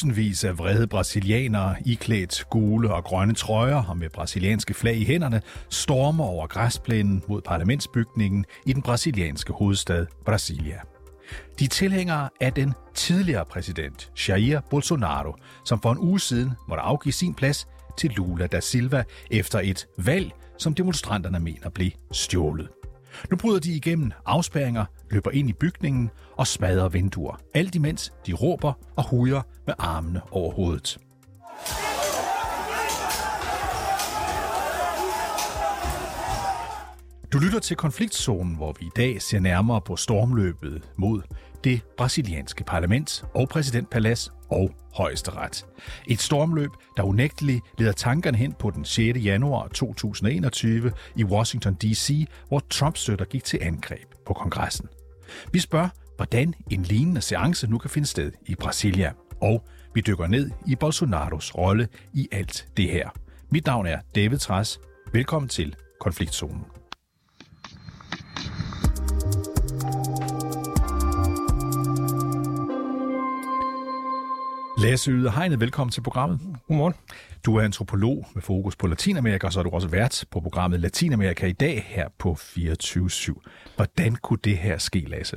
Tusindvis af vrede brasilianere, iklædt gule og grønne trøjer og med brasilianske flag i hænderne, stormer over græsplænen mod parlamentsbygningen i den brasilianske hovedstad Brasilia. De tilhængere af den tidligere præsident Jair Bolsonaro, som for en uge siden måtte afgive sin plads til Lula da Silva efter et valg, som demonstranterne mener blev stjålet. Nu bryder de igennem afspærringer, løber ind i bygningen og smadrer vinduer. Alt imens de råber og hujer med armene over hovedet. Du lytter til konfliktzonen, hvor vi i dag ser nærmere på stormløbet mod det brasilianske parlament og præsidentpalads og højesteret. Et stormløb, der unægteligt leder tankerne hen på den 6. januar 2021 i Washington D.C., hvor Trump-støtter gik til angreb på kongressen. Vi spørger, hvordan en lignende seance nu kan finde sted i Brasilia, og vi dykker ned i Bolsonaros rolle i alt det her. Mit navn er David Træs. Velkommen til Konfliktzonen. Lasse Yde Hegnet, velkommen til programmet. Godmorgen. Du er antropolog med fokus på Latinamerika, og så er du også vært på programmet Latinamerika i dag her på 24-7. Hvordan kunne det her ske, Lasse?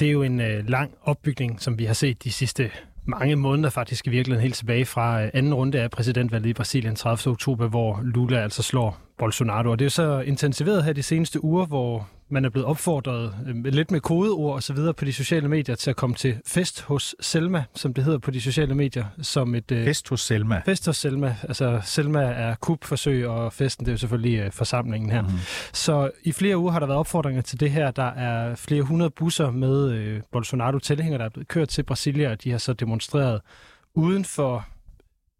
Det er jo en øh, lang opbygning, som vi har set de sidste mange måneder faktisk i virkeligheden helt tilbage fra øh, anden runde af præsidentvalget i Brasilien 30. oktober, hvor Lula altså slår Bolsonaro. Og det er jo så intensiveret her de seneste uger, hvor man er blevet opfordret øh, lidt med kodeord og så videre på de sociale medier til at komme til fest hos Selma, som det hedder på de sociale medier. Som et, øh, fest hos Selma? Fest hos Selma. Altså Selma er kupforsøg, og festen det er jo selvfølgelig øh, forsamlingen her. Mm-hmm. Så i flere uger har der været opfordringer til det her. Der er flere hundrede busser med øh, Bolsonaro-tilhængere, der er blevet kørt til Brasilia, og de har så demonstreret uden for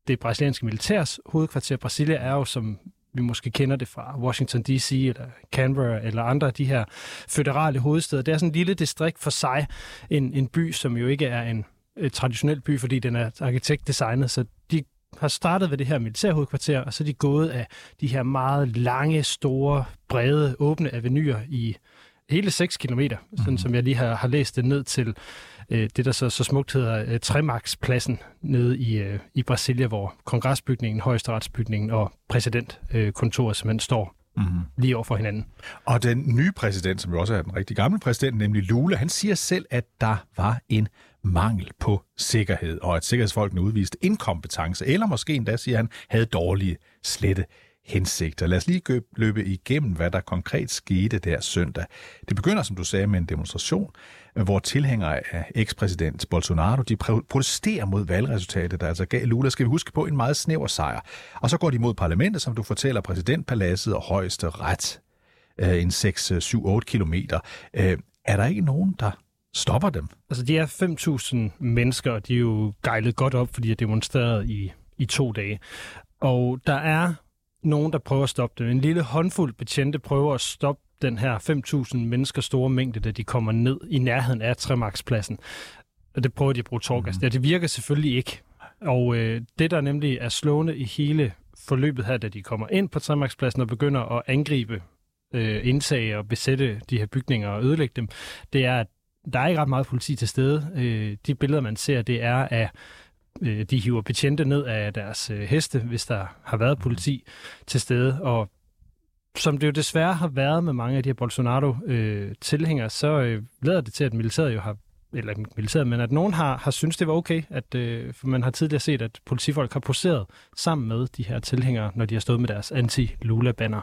det brasilianske militærs hovedkvarter. Brasilia er jo, som vi måske kender det fra Washington D.C. eller Canberra eller andre af de her føderale hovedsteder. Det er sådan en lille distrikt for sig, en, en by, som jo ikke er en traditionel by, fordi den er arkitektdesignet, så de har startet ved det her militærhovedkvarter, og så er de gået af de her meget lange, store, brede, åbne avenuer i hele 6 kilometer, mm. sådan mhm. som jeg lige har, har læst det ned til øh, det, der så, så smukt hedder øh, Tremarkspladsen nede i, øh, i Brasilia, hvor kongresbygningen, højesteretsbygningen og præsidentkontoret simpelthen står mm-hmm. lige over for hinanden. Og den nye præsident, som jo også er den rigtig gamle præsident, nemlig Lula, han siger selv, at der var en mangel på sikkerhed, og at sikkerhedsfolkene udviste inkompetence, eller måske endda, siger han, havde dårlige slette hensigter. Lad os lige løbe igennem, hvad der konkret skete der søndag. Det begynder, som du sagde, med en demonstration, øh, hvor tilhængere af ekspræsident Bolsonaro, de protesterer mod valgresultatet, der altså gav Lula, skal vi huske på, en meget snæver sejr. Og så går de mod parlamentet, som du fortæller, præsidentpaladset og højeste ret, øh, en 6-7-8 øh, kilometer. Er der ikke nogen, der stopper dem? Altså, de er 5.000 mennesker, og de er jo gejlet godt op, fordi de har demonstreret i, i to dage. Og der er nogen, der prøver at stoppe dem. En lille håndfuld betjente prøver at stoppe den her 5.000 mennesker store mængde, da de kommer ned i nærheden af Tremarkspladsen. Og det prøver de at bruge torgas. Mm. Ja, det virker selvfølgelig ikke. Og øh, det, der nemlig er slående i hele forløbet her, da de kommer ind på Tremarkspladsen og begynder at angribe, øh, indsage og besætte de her bygninger og ødelægge dem, det er, at der er ikke ret meget politi til stede. Øh, de billeder, man ser, det er af øh, de hiver betjente ned af deres øh, heste, hvis der har været politi til stede, og som det jo desværre har været med mange af de her Bolsonaro-tilhængere, øh, så øh, lader det til, at militæret jo har eller militæret, men at nogen har, har synes det var okay, at, øh, for man har tidligere set, at politifolk har poseret sammen med de her tilhængere, når de har stået med deres anti-Lula-banner.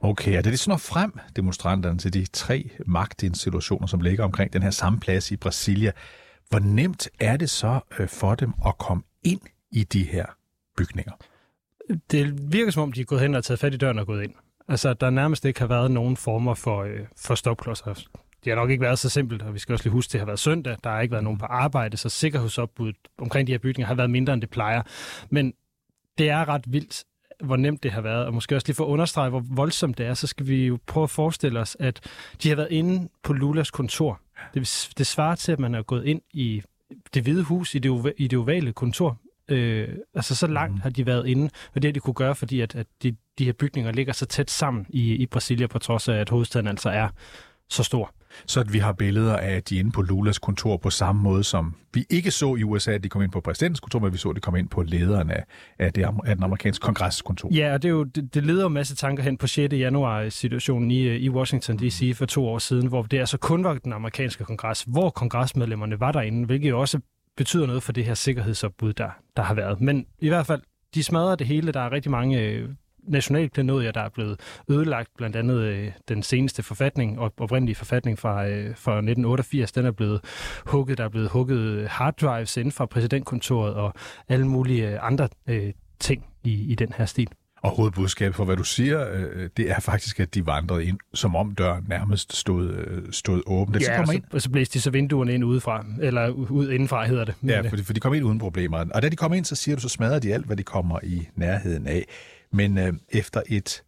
Okay, og det er sådan frem, demonstranterne, til de tre magtinstitutioner, som ligger omkring den her samme plads i Brasilia. Hvor nemt er det så øh, for dem at komme ind i de her bygninger? Det virker som om, de er gået hen og taget fat i døren og gået ind. Altså, der nærmest ikke har været nogen former for, øh, for stopklodser. Det har nok ikke været så simpelt, og vi skal også lige huske, at det har været søndag. Der har ikke været nogen på arbejde, så sikkerhedsopbuddet omkring de her bygninger har været mindre, end det plejer. Men det er ret vildt, hvor nemt det har været, og måske også lige for at understrege, hvor voldsomt det er, så skal vi jo prøve at forestille os, at de har været inde på Lulas kontor. Det, det svarer til, at man er gået ind i det hvide hus, i det, i det ovale kontor, Øh, altså så langt mm. har de været inde, og det har de kunne gøre, fordi at, at de, de her bygninger ligger så tæt sammen i, i Brasilia, på trods af, at hovedstaden altså er så stor. Så at vi har billeder af, at de er inde på Lulas kontor på samme måde, som vi ikke så i USA, at de kom ind på præsidentens kontor, men vi så, at de kom ind på lederen af, af, det, af den amerikanske kongresskontor. Ja, og det, er jo, det, det leder jo en masse tanker hen på 6. januar-situationen i, øh, i Washington D.C. for to år siden, hvor det altså kun var den amerikanske kongres, hvor kongresmedlemmerne var derinde, hvilket jo også betyder noget for det her sikkerhedsopbud, der, der har været. Men i hvert fald, de smadrer det hele. Der er rigtig mange øh, nationalklenodier, der er blevet ødelagt. Blandt andet øh, den seneste forfatning, og oprindelige forfatning fra, øh, fra 1988, den er blevet hugget. Der er blevet hugget harddrives inden fra præsidentkontoret og alle mulige øh, andre øh, ting i, i den her stil. Og hovedbudskabet for, hvad du siger, øh, det er faktisk, at de vandrede ind, som om døren nærmest stod, øh, stod åben. Ja, og så, ind. og så blæste de så vinduerne ind udefra, eller ud indenfra hedder det. Ja, for, for de kom ind uden problemer. Og da de kom ind, så siger du, så smadrer de alt, hvad de kommer i nærheden af. Men øh, efter et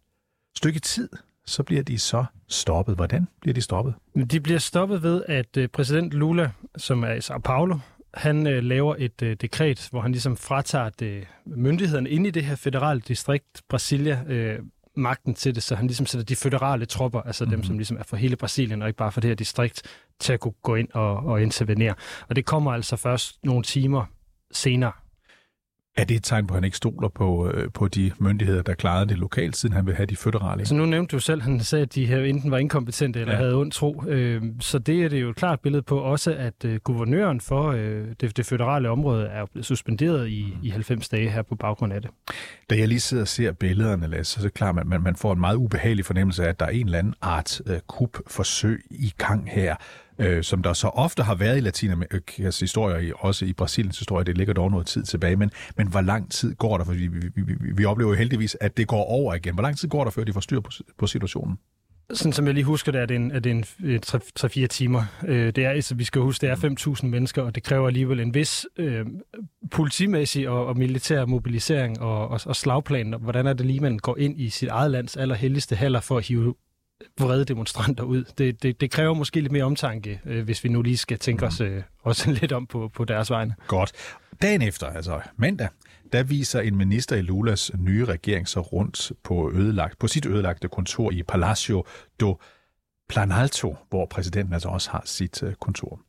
stykke tid, så bliver de så stoppet. Hvordan bliver de stoppet? De bliver stoppet ved, at øh, præsident Lula, som er i Sao Paulo, han øh, laver et øh, dekret, hvor han ligesom fratager det, myndighederne inde i det her federale distrikt, Brasilia, øh, magten til det, så han ligesom sætter de federale tropper, altså mm-hmm. dem, mhm. som ligesom er for hele Brasilien, og ikke bare for det her distrikt, til at kunne gå ind og, og intervenere. Og det kommer altså først nogle timer senere. Er det et tegn på, at han ikke stoler på, øh, på de myndigheder, der klarede det lokalt, siden han vil have de føderale? Så nu nævnte du selv, at han sagde, at de her enten var inkompetente eller ja. havde ondt tro. Øh, så det er det jo et klart billede på også, at øh, guvernøren for det, det føderale område er blevet suspenderet i, i 90 dage her på baggrund af det. Da jeg lige sidder og ser billederne, Lasse, så er det klart, at man, man får en meget ubehagelig fornemmelse af, at der er en eller anden art øh, kupforsøg i gang her øh, som der så ofte har været i Latinamerikas historie, også i Brasiliens historie, det ligger dog noget tid tilbage, men, men hvor lang tid går der, for vi, vi, vi, vi oplever jo heldigvis, at det går over igen. Hvor lang tid går der, før de får styr på, på situationen? Sådan som jeg lige husker det, er det en, er det en 3-4 timer. Øh, det er, altså, vi skal huske, det er 5.000 mennesker, og det kræver alligevel en vis øh, politimæssig og, og militær mobilisering og, og, og slagplan. Hvordan er det lige, man går ind i sit eget lands allerhelligste haller for at hive vrede demonstranter ud. Det, det, det kræver måske lidt mere omtanke, øh, hvis vi nu lige skal tænke os øh, også lidt om på, på deres vegne. Godt. Dagen efter, altså mandag, der viser en minister i Lulas nye regering så rundt på, ødelagt, på sit ødelagte kontor i Palacio do Planalto, hvor præsidenten altså også har sit uh, kontor.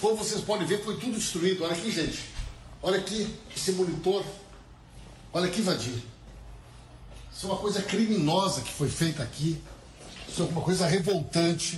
Como vocês podem ver, foi tudo destruído. Olha aqui, gente. Olha aqui, esse monitor. Olha aqui, Vadir. Isso é uma coisa criminosa que foi feita aqui. Så uma coisa revoltante.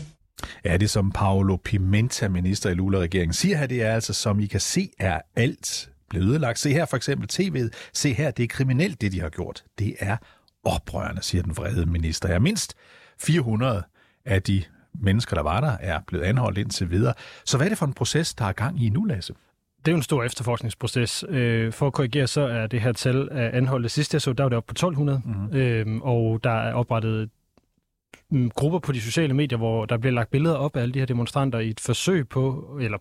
Ja, det som Paolo Pimenta, minister i Lula-regeringen, siger her, det er altså, som I kan se, er alt blevet ødelagt. Se her for eksempel tv'et. Se her, det er kriminelt, det de har gjort. Det er oprørende, siger den vrede minister. Ja, mindst 400 af de mennesker, der var der, er blevet anholdt indtil videre. Så hvad er det for en proces, der er gang i nu, Lasse? Det er jo en stor efterforskningsproces. Øh, for at korrigere, så er det her tal af anholdte sidste jeg så, der var det op på 1200, mm-hmm. øh, og der er oprettet grupper på de sociale medier, hvor der bliver lagt billeder op af alle de her demonstranter i et forsøg på, eller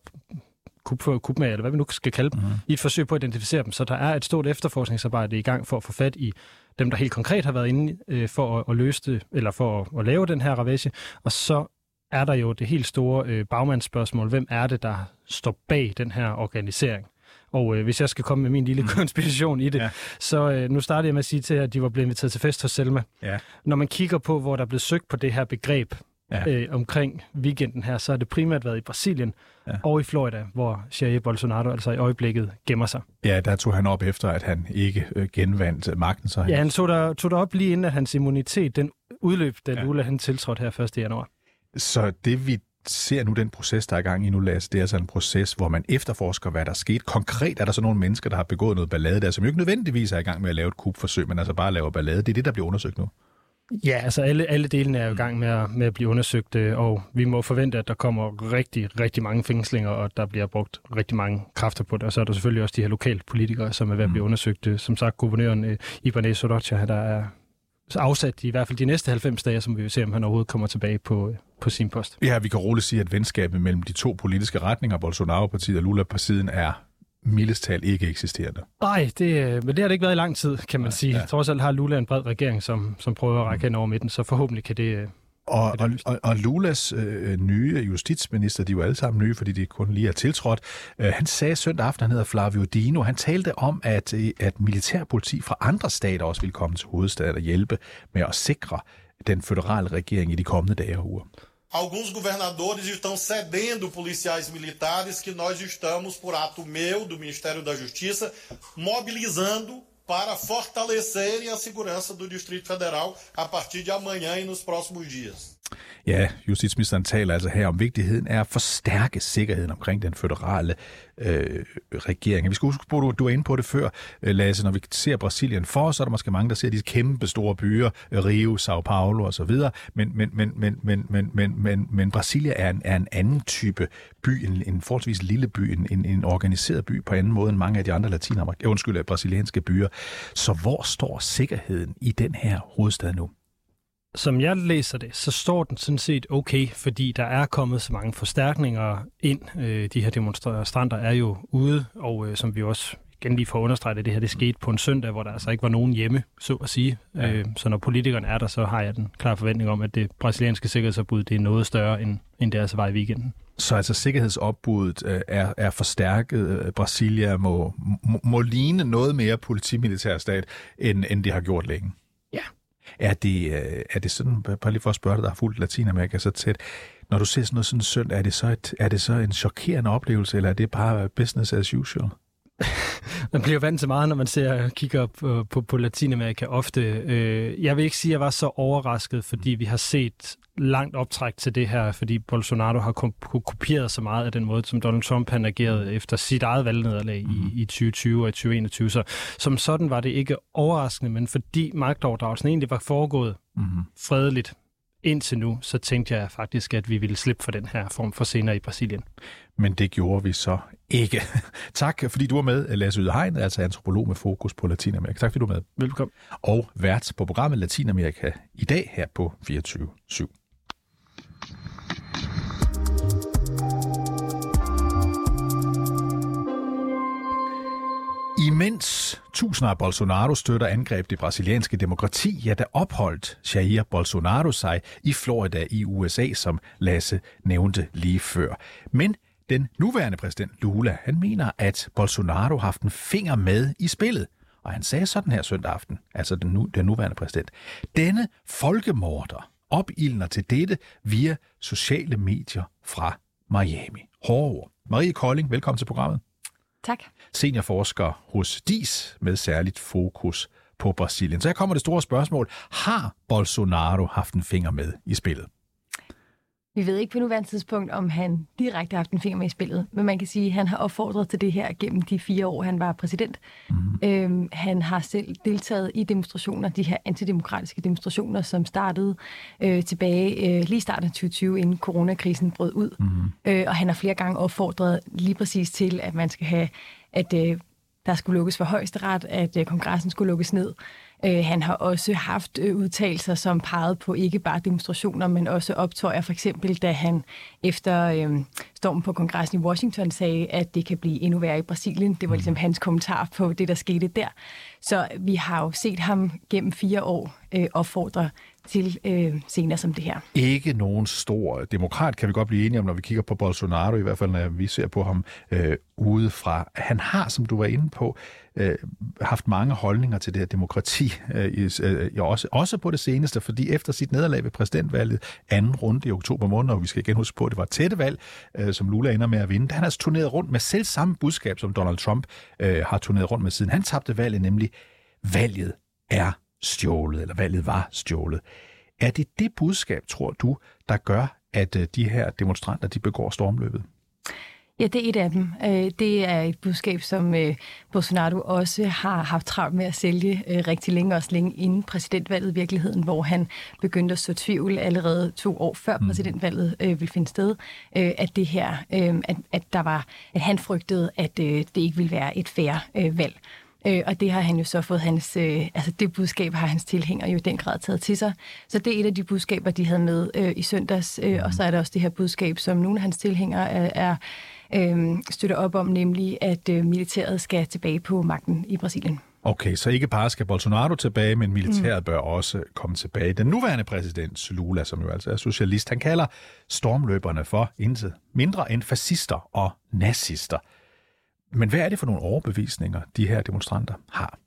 med, eller hvad vi nu skal kalde dem, mm. i et forsøg på at identificere dem. Så der er et stort efterforskningsarbejde i gang for at få fat i dem, der helt konkret har været inde øh, for at, at løse det, eller for at, at lave den her ravage. Og så er der jo det helt store øh, bagmandsspørgsmål. Hvem er det, der står bag den her organisering? Og øh, hvis jeg skal komme med min lille mm. konspiration i det, ja. så øh, nu startede jeg med at sige til jer, at de var blevet inviteret til fest hos Selma. Ja. Når man kigger på, hvor der er blevet søgt på det her begreb ja. øh, omkring weekenden her, så har det primært været i Brasilien ja. og i Florida, hvor Jair Bolsonaro altså i øjeblikket gemmer sig. Ja, der tog han op efter, at han ikke øh, genvandt magten. Så ja, han tog der, tog der op lige inden, at hans immunitet den udløb, da ja. Lula han tiltrådte her 1. januar. Så det vi ser nu den proces, der er i gang i nu, Lasse, det er altså en proces, hvor man efterforsker, hvad der er sket. Konkret er der så nogle mennesker, der har begået noget ballade der, som jo ikke nødvendigvis er i gang med at lave et kubforsøg, men altså bare laver ballade. Det er det, der bliver undersøgt nu. Ja, altså alle, alle delene er jo i gang med at, med at blive undersøgt, øh, og vi må forvente, at der kommer rigtig, rigtig mange fængslinger, og der bliver brugt rigtig mange kræfter på det. Og så er der selvfølgelig også de her lokale politikere, som er ved at blive mm. undersøgt. Som sagt, guvernøren øh, Ibanez Sorocha, der er afsat i hvert fald de næste 90 dage, som vi vil se, om han overhovedet kommer tilbage på, på sin post. Ja, vi kan roligt sige, at venskabet mellem de to politiske retninger, Bolsonaro-partiet og Lula-partiet, er mildest talt ikke eksisterende. Nej, det, men det har det ikke været i lang tid, kan man ja, sige. Ja. Trods alt har Lula en bred regering, som, som prøver at række hen over midten, så forhåbentlig kan det, Og, og, og, og Lulas øh, nye justitsminister, de er jo alle sammen nye, fordi de kun lige er tiltrådt, øh, han sagde søndag aften, han hedder Flavio Dino, han talte om, at, øh, at militærpoliti fra andre stater også vil komme til hovedstaden og hjælpe med at sikre den føderale regering i de kommende dage og uger. Alguns governadores estão cedendo policiais militares que nós estamos, por ato meu, do Ministério da Justiça, mobilizando para fortalecerem a segurança do Distrito Federal a partir de amanhã e nos próximos dias. Ja, justitsministeren taler altså her om vigtigheden af at forstærke sikkerheden omkring den føderale øh, regering. Vi skal huske på, at du, du er inde på det før, øh, Lasse, når vi ser Brasilien for, så er der måske mange, der ser de kæmpe store byer, Rio, Sao Paulo osv., men, men, men, men, men, men, men, men, men Brasilia er en, er en anden type by, en, en forholdsvis lille by, en, en, en organiseret by på anden måde end mange af de andre latinamerikanske, undskyld, brasilianske byer. Så hvor står sikkerheden i den her hovedstad nu? Som jeg læser det, så står den sådan set okay, fordi der er kommet så mange forstærkninger ind. Øh, de her demonstranter er jo ude, og øh, som vi også igen lige får understreget, at det her det skete på en søndag, hvor der altså ikke var nogen hjemme, så at sige. Ja. Øh, så når politikerne er der, så har jeg den klare forventning om, at det brasilianske sikkerhedsopbud det er noget større, end, end det altså var i weekenden. Så altså sikkerhedsopbuddet øh, er, er forstærket. Brasilia må, må, må ligne noget mere politimilitær stat, end, end det har gjort længe. Er det, øh, er det sådan, bare lige for at spørge dig, der har fulgt Latinamerika så tæt, når du ser sådan noget sådan søndag, er det så, et, er det så en chokerende oplevelse, eller er det bare business as usual? man bliver vant til meget, når man ser kigger på, på, på Latinamerika ofte. Øh, jeg vil ikke sige, at jeg var så overrasket, fordi vi har set langt optræk til det her, fordi Bolsonaro har kopieret så meget af den måde, som Donald Trump han agerede efter sit eget valgnederlag mm. i, mhm. i 2020 og 2021. Så som sådan var det ikke overraskende, men fordi magtoverdragelsen egentlig var foregået mm. fredeligt indtil nu, så tænkte jeg faktisk, at vi ville slippe for den her form for scener i Brasilien. Men det gjorde vi så ikke. tak, fordi du var med, Lasse Ydehegn, altså antropolog med fokus på Latinamerika. Tak, fordi du var med. Velkommen. Og vært på programmet Latinamerika i dag her på 24 /7. Imens tusinder af Bolsonaro-støtter angreb det brasilianske demokrati, ja, der opholdt Jair Bolsonaro sig i Florida i USA, som Lasse nævnte lige før. Men den nuværende præsident Lula, han mener, at Bolsonaro har haft en finger med i spillet. Og han sagde sådan her søndag aften, altså den, nu, den nuværende præsident. Denne folkemorder opildner til dette via sociale medier fra Miami. Hårde Marie Kolding, velkommen til programmet. Tak. Seniorforsker hos DIS med særligt fokus på Brasilien. Så her kommer det store spørgsmål. Har Bolsonaro haft en finger med i spillet? Vi ved ikke på nuværende tidspunkt, om han direkte har haft en finger med i spillet, men man kan sige, at han har opfordret til det her gennem de fire år, han var præsident. Mm-hmm. Øhm, han har selv deltaget i demonstrationer, de her antidemokratiske demonstrationer, som startede øh, tilbage øh, lige starten af 2020, inden coronakrisen brød ud. Mm-hmm. Øh, og han har flere gange opfordret lige præcis til, at man skal have, at øh, der skulle lukkes for højesteret, at øh, kongressen skulle lukkes ned. Øh, han har også haft øh, udtalelser, som pegede på ikke bare demonstrationer, men også optøjer. For eksempel, da han efter øh, stormen på kongressen i Washington sagde, at det kan blive endnu værre i Brasilien. Det var ligesom hans kommentar på det, der skete der. Så vi har jo set ham gennem fire år øh, opfordre til øh, scener som det her. Ikke nogen stor demokrat, kan vi godt blive enige om, når vi kigger på Bolsonaro, i hvert fald når vi ser på ham øh, udefra. Han har, som du var inde på, øh, haft mange holdninger til det her demokrati, øh, øh, også, også på det seneste, fordi efter sit nederlag ved præsidentvalget, anden runde i oktober måned, og vi skal igen huske på, at det var tætte valg, øh, som Lula ender med at vinde, han har turneret rundt med selv samme budskab, som Donald Trump øh, har turneret rundt med siden han tabte valget, nemlig valget er stjålet, eller valget var stjålet. Er det det budskab, tror du, der gør, at øh, de her demonstranter de begår stormløbet? Ja, det er et af dem. Øh, det er et budskab, som øh, Bolsonaro også har haft travlt med at sælge rigtig længe, også længe inden præsidentvalget i virkeligheden, hvor han begyndte at så tvivl allerede to år før mm. præsidentvalget ville finde sted, at det her, at, at der var, at han frygtede, at det ikke ville være et færre valg. Øh, og det har han jo så fået hans, øh, altså det budskab har hans tilhængere jo i den grad taget til sig. Så det er et af de budskaber, de havde med øh, i søndags. Øh, og så er der også det her budskab, som nogle af hans tilhængere er, er øh, støtter op om, nemlig at øh, militæret skal tilbage på magten i Brasilien. Okay, så ikke bare skal Bolsonaro tilbage, men militæret mm. bør også komme tilbage. Den nuværende præsident, Lula, som jo altså er socialist, han kalder stormløberne for intet mindre end fascister og nazister. Men hvad er det for nogle overbevisninger, de her demonstranter har?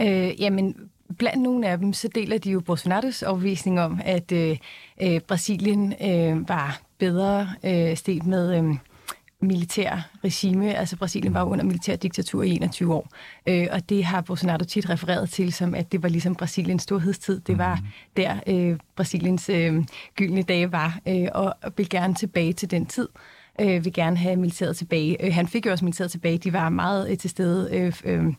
Øh, jamen, blandt nogle af dem, så deler de jo Bolsonaros overbevisning om, at øh, øh, Brasilien øh, var bedre øh, sted med... Øh, militær regime. Altså Brasilien var under militær diktatur i 21 år. Øh, og det har Bolsonaro tit refereret til som, at det var ligesom Brasiliens storhedstid. Det var mm. der øh, Brasiliens øh, gyldne dage var, øh, og vil gerne tilbage til den tid øh, vil gerne have militæret tilbage. Øh, han fik jo også militæret tilbage. De var meget øh, til stede øh, øh, mm.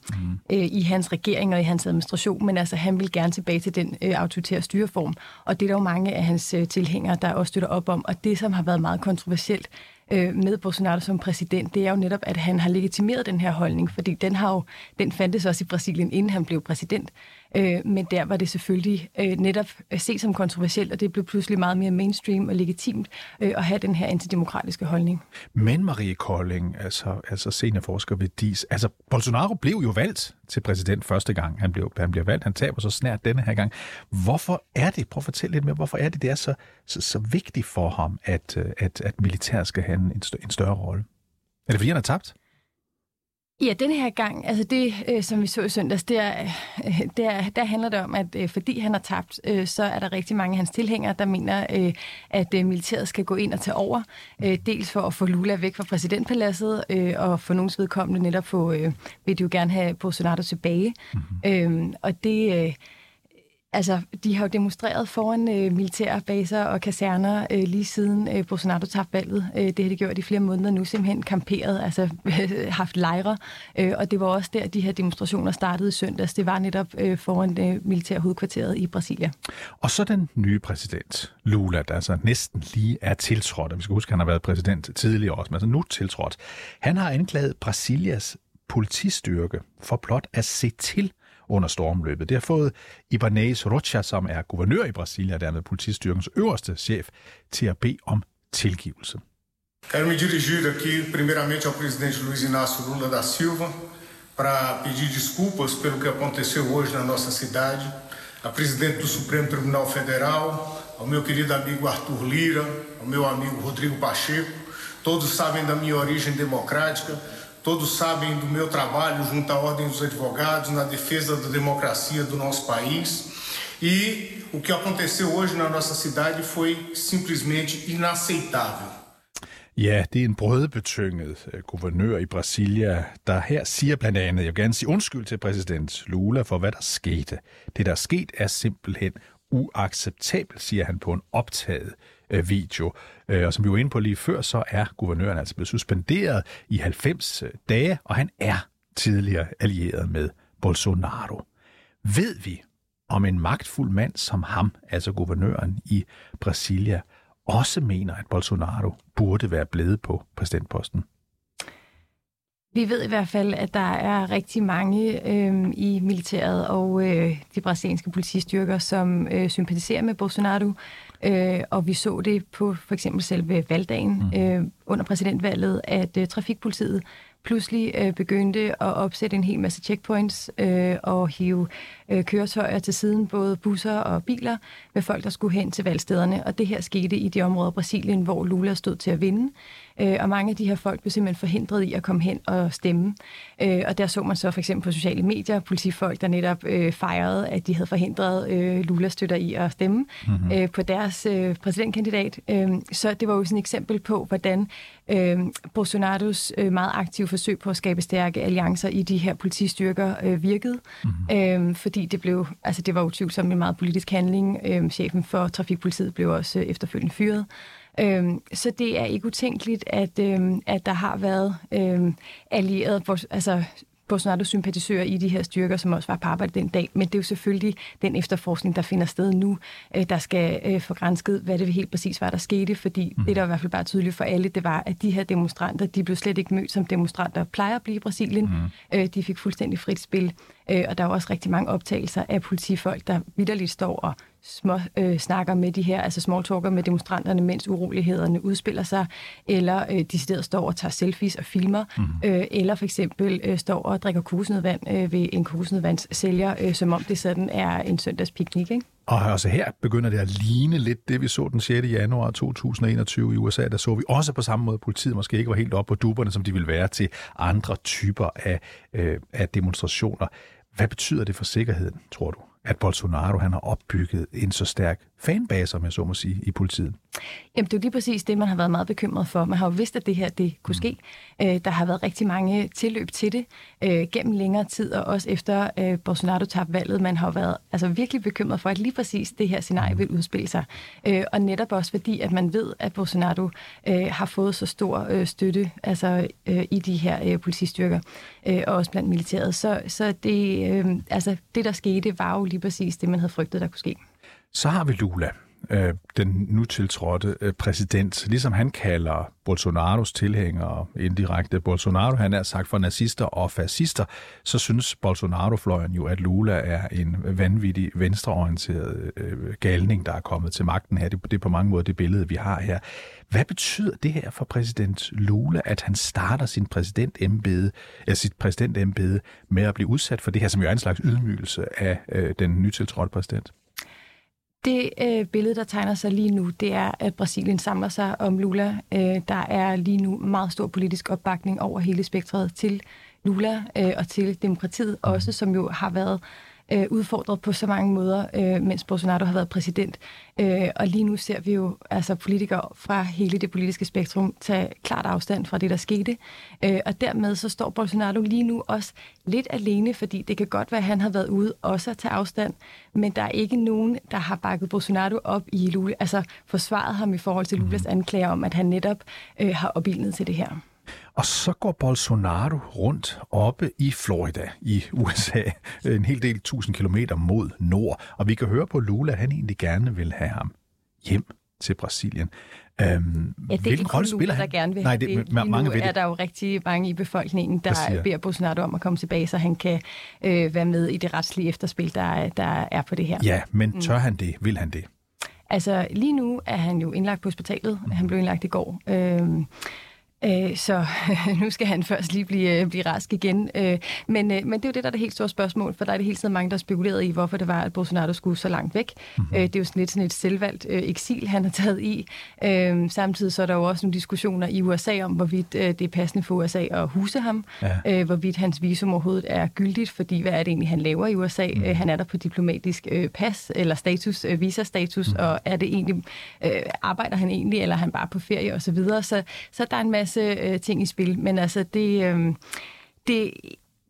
øh, i hans regering og i hans administration, men altså han vil gerne tilbage til den øh, autoritære styreform. Og det er der jo mange af hans øh, tilhængere, der også støtter op om. Og det, som har været meget kontroversielt, øh, med Bolsonaro som præsident, det er jo netop, at han har legitimeret den her holdning, fordi den har jo, den fandtes også i Brasilien, inden han blev præsident. Øh, men der var det selvfølgelig øh, netop øh, set som kontroversielt, og det blev pludselig meget mere mainstream og legitimt øh, at have den her antidemokratiske holdning. Men Marie Kolding, altså, altså seniorforsker ved DIS, altså Bolsonaro blev jo valgt til præsident første gang, han, blev, han bliver valgt. Han taber så snart denne her gang. Hvorfor er det, prøv at fortælle lidt mere, hvorfor er det, det er så, så, så vigtigt for ham, at, øh, at, at militær skal have en, en større rolle? Er det fordi, han har tabt? Ja, den her gang, altså det, øh, som vi så i søndags, der, øh, der, der handler det om, at øh, fordi han har tabt, øh, så er der rigtig mange af hans tilhængere, der mener, øh, at øh, militæret skal gå ind og tage over. Øh, dels for at få Lula væk fra præsidentpaladset, øh, og for nogens vedkommende netop få, øh, vil de jo gerne have Bolsonaro tilbage. Mm-hmm. Øh, og det... Øh, Altså, de har jo demonstreret foran øh, militære baser og kaserner øh, lige siden øh, Bolsonaro tabte valget. Øh, det har de gjort i flere måneder nu, simpelthen kamperet, altså haft lejre. Øh, og det var også der, de her demonstrationer startede i søndags. Det var netop øh, foran det øh, militære hovedkvarteret i Brasilia. Og så den nye præsident, Lula, der altså næsten lige er tiltrådt. Vi skal huske, at han har været præsident tidligere også, men altså nu tiltrådt. Han har anklaget Brasilias politistyrke for blot at se til, under stormløbet. Det har fået Ibanez Rocha, som er guvernør i Brasilien og dermed politistyrkens øverste chef, til at bede om tilgivelse. Quero me dirigir aqui primeiramente ao presidente Luiz Inácio Lula da Silva para pedir desculpas pelo que aconteceu hoje na nossa cidade, a presidente do Supremo Tribunal Federal, ao meu querido amigo Arthur Lira, ao meu amigo Rodrigo Pacheco. Todos sabem da minha origem democrática, Todos sabem do meu trabalho junto à Ordem dos Advogados na defesa da democracia do nosso país. E o que aconteceu hoje na nossa cidade foi simplesmente inaceitável. Ja, det er en brødbetynget øh, guvernør i Brasilia, der her siger blandt andet, jeg vil gerne sige undskyld til præsident Lula for, hvad der skete. Det, der er sket, er simpelthen uacceptabelt, siger han på en optaget øh, video. Øh, og som vi var inde på lige før, så er guvernøren altså blevet suspenderet i 90 øh, dage, og han er tidligere allieret med Bolsonaro. Ved vi, om en magtfuld mand som ham, altså guvernøren i Brasilia, også mener, at Bolsonaro burde være blevet på præsidentposten? Vi ved i hvert fald, at der er rigtig mange øh, i militæret og øh, de brasilianske politistyrker, som øh, sympatiserer med Bolsonaro. Øh, og vi så det på for eksempel selve valgdagen mm. øh, under præsidentvalget, at øh, trafikpolitiet pludselig øh, begyndte at opsætte en hel masse checkpoints øh, og hive øh, køretøjer til siden, både busser og biler, med folk, der skulle hen til valgstederne. Og det her skete i de områder af Brasilien, hvor Lula stod til at vinde. Øh, og mange af de her folk blev simpelthen forhindret i at komme hen og stemme. Øh, og der så man så for eksempel på sociale medier politifolk, der netop øh, fejrede, at de havde forhindret øh, Lula-støtter i at stemme mm-hmm. øh, på deres øh, præsidentkandidat. Øh, så det var jo sådan et eksempel på, hvordan øh, Bolsonaros øh, meget aktive forsøg på at skabe stærke alliancer i de her politistyrker øh, virkede. Mm-hmm. Øh, fordi det blev, altså det var utvivlsomt en meget politisk handling. Øh, chefen for trafikpolitiet blev også øh, efterfølgende fyret. Øhm, så det er ikke utænkeligt, at, øhm, at der har været øhm, allierede, altså Bolsonaro-sympatisører i de her styrker, som også var på arbejde den dag. Men det er jo selvfølgelig den efterforskning, der finder sted nu, øh, der skal øh, få grænsket, hvad det helt præcis var, der skete. Fordi mm. det, der var i hvert fald bare tydeligt for alle, det var, at de her demonstranter, de blev slet ikke mødt som demonstranter plejer at blive i Brasilien. Mm. Øh, de fik fuldstændig frit spil. Øh, og der er også rigtig mange optagelser af politifolk, der vidderligt står og små øh, snakker med de her, altså small talker med demonstranterne, mens urolighederne udspiller sig, eller øh, de steder står og tager selfies og filmer, mm. øh, eller for eksempel øh, står og drikker kusenedvand øh, ved en kusenedvandssælger, øh, som om det sådan er en søndagspiknik, ikke? Og også her begynder det at ligne lidt det, vi så den 6. januar 2021 i USA. Der så vi også på samme måde, at politiet måske ikke var helt oppe på duberne, som de ville være til andre typer af, øh, af demonstrationer. Hvad betyder det for sikkerheden, tror du, at Bolsonaro han har opbygget en så stærk fanbase, om jeg så må sige, i politiet? Jamen, det er jo lige præcis det, man har været meget bekymret for. Man har jo vidst, at det her det kunne ske. Mm. Øh, der har været rigtig mange tilløb til det øh, gennem længere tid, og også efter øh, Bolsonaro tabte valget. Man har været altså, virkelig bekymret for, at lige præcis det her scenarie vil udspille sig. Øh, og netop også fordi, at man ved, at Bolsonaro øh, har fået så stor øh, støtte altså, øh, i de her øh, politistyrker, øh, og også blandt militæret. Så, så det, øh, altså, det, der skete, var jo lige præcis det, man havde frygtet, der kunne ske. Så har vi Lula, øh, den nu tiltrådte øh, præsident, ligesom han kalder Bolsonaros tilhængere indirekte. Bolsonaro, han er sagt for nazister og fascister, så synes Bolsonaro-fløjen jo, at Lula er en vanvittig venstreorienteret øh, galning, der er kommet til magten her. Det, det er på mange måder det billede, vi har her. Hvad betyder det her for præsident Lula, at han starter sin præsidentembede, eller sit præsidentembede med at blive udsat for det her, som jo er en slags ydmygelse af øh, den nytiltrådte præsident? Det øh, billede, der tegner sig lige nu, det er, at Brasilien samler sig om Lula. Øh, der er lige nu meget stor politisk opbakning over hele spektret til Lula øh, og til demokratiet også, som jo har været øh, udfordret på så mange måder, øh, mens Bolsonaro har været præsident. Øh, og lige nu ser vi jo altså politikere fra hele det politiske spektrum tage klart afstand fra det, der skete. Øh, og dermed så står Bolsonaro lige nu også lidt alene, fordi det kan godt være, at han har været ude også at tage afstand, men der er ikke nogen, der har bakket Bolsonaro op i Lula, altså forsvaret ham i forhold til Lulas anklager om, at han netop øh, har opildnet til det her. Og så går Bolsonaro rundt oppe i Florida i USA, en hel del tusind kilometer mod nord. Og vi kan høre på Lula, at han egentlig gerne vil have ham hjem til Brasilien. Øhm, ja, det er hvilken rolle spiller han? der gerne vil Nej, det, det. Lige mange nu er der jo rigtig mange i befolkningen, der, der beder Bolsonaro om at komme tilbage, så han kan øh, være med i det retslige efterspil, der, der er på det her. Ja, men mm. tør han det? Vil han det? Altså, lige nu er han jo indlagt på hospitalet. Mm. Han blev indlagt i går. Øh, Øh, så nu skal han først lige blive, øh, blive rask igen. Øh, men, men det er jo det, der er det helt store spørgsmål, for der er det hele tiden mange, der spekuleret i, hvorfor det var, at Bolsonaro skulle så langt væk. Mm-hmm. det er jo sådan lidt sådan et selvvalgt eksil, han har taget i. samtidig så er der jo også nogle diskussioner i USA om, hvorvidt det er passende for USA at huse ham, ja. hvorvidt hans visum overhovedet er gyldigt, fordi hvad er det egentlig, han laver i USA? Mm. han er der på diplomatisk pas eller status, visa-status, mm. og er det egentlig, arbejder han egentlig, eller er han bare på ferie osv.? Så, videre. så, så der er en masse masse øh, ting i spil, men altså det, øh, det,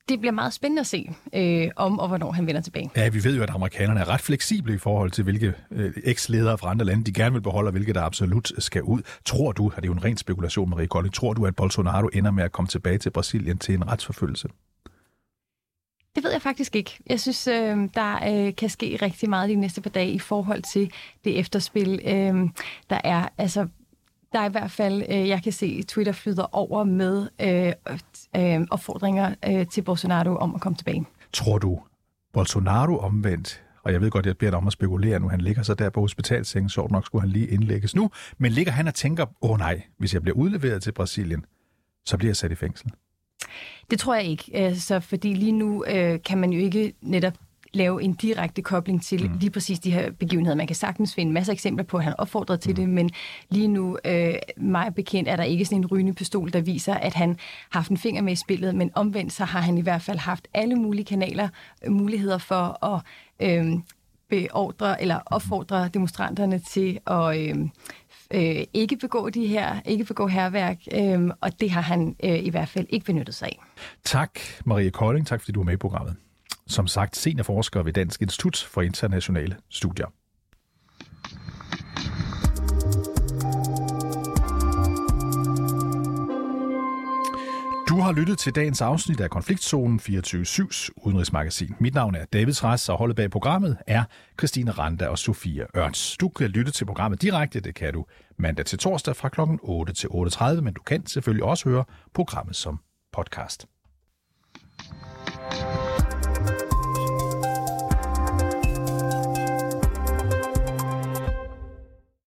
det bliver meget spændende at se, øh, om og hvornår han vender tilbage. Ja, vi ved jo, at amerikanerne er ret fleksible i forhold til, hvilke øh, eks-ledere fra andre lande de gerne vil beholde, og hvilke der absolut skal ud. Tror du, og det er jo en ren spekulation, Marie Kolding, tror du, at Bolsonaro ender med at komme tilbage til Brasilien til en retsforfølgelse? Det ved jeg faktisk ikke. Jeg synes, øh, der øh, kan ske rigtig meget de næste par dage i forhold til det efterspil, øh, der er. Altså, der er i hvert fald, øh, jeg kan se, Twitter flyder over med øh, øh, opfordringer øh, til Bolsonaro om at komme tilbage. Tror du, Bolsonaro omvendt, og jeg ved godt, jeg beder dig om at spekulere nu, han ligger så der på hospitalsengen, så nok skulle han lige indlægges nu, men ligger han og tænker, åh oh, nej, hvis jeg bliver udleveret til Brasilien, så bliver jeg sat i fængsel? Det tror jeg ikke, altså, fordi lige nu øh, kan man jo ikke netop lave en direkte kobling til mm. lige præcis de her begivenheder. Man kan sagtens finde masser af eksempler på, at han opfordrede til mm. det, men lige nu, øh, mig bekendt, er der ikke sådan en rygende pistol, der viser, at han har haft en finger med i spillet, men omvendt så har han i hvert fald haft alle mulige kanaler, øh, muligheder for at øh, beordre eller opfordre demonstranterne til at øh, øh, ikke begå de her, ikke begå herværk, øh, og det har han øh, i hvert fald ikke benyttet sig af. Tak, Marie Kolding. Tak, fordi du var med i programmet som sagt seniorforsker ved Dansk Institut for Internationale Studier. Du har lyttet til dagens afsnit af Konfliktzonen 24-7's udenrigsmagasin. Mit navn er David Træs, og holdet bag programmet er Christine Randa og Sofia Ørns. Du kan lytte til programmet direkte, det kan du mandag til torsdag fra kl. 8 til 8.30, men du kan selvfølgelig også høre programmet som podcast.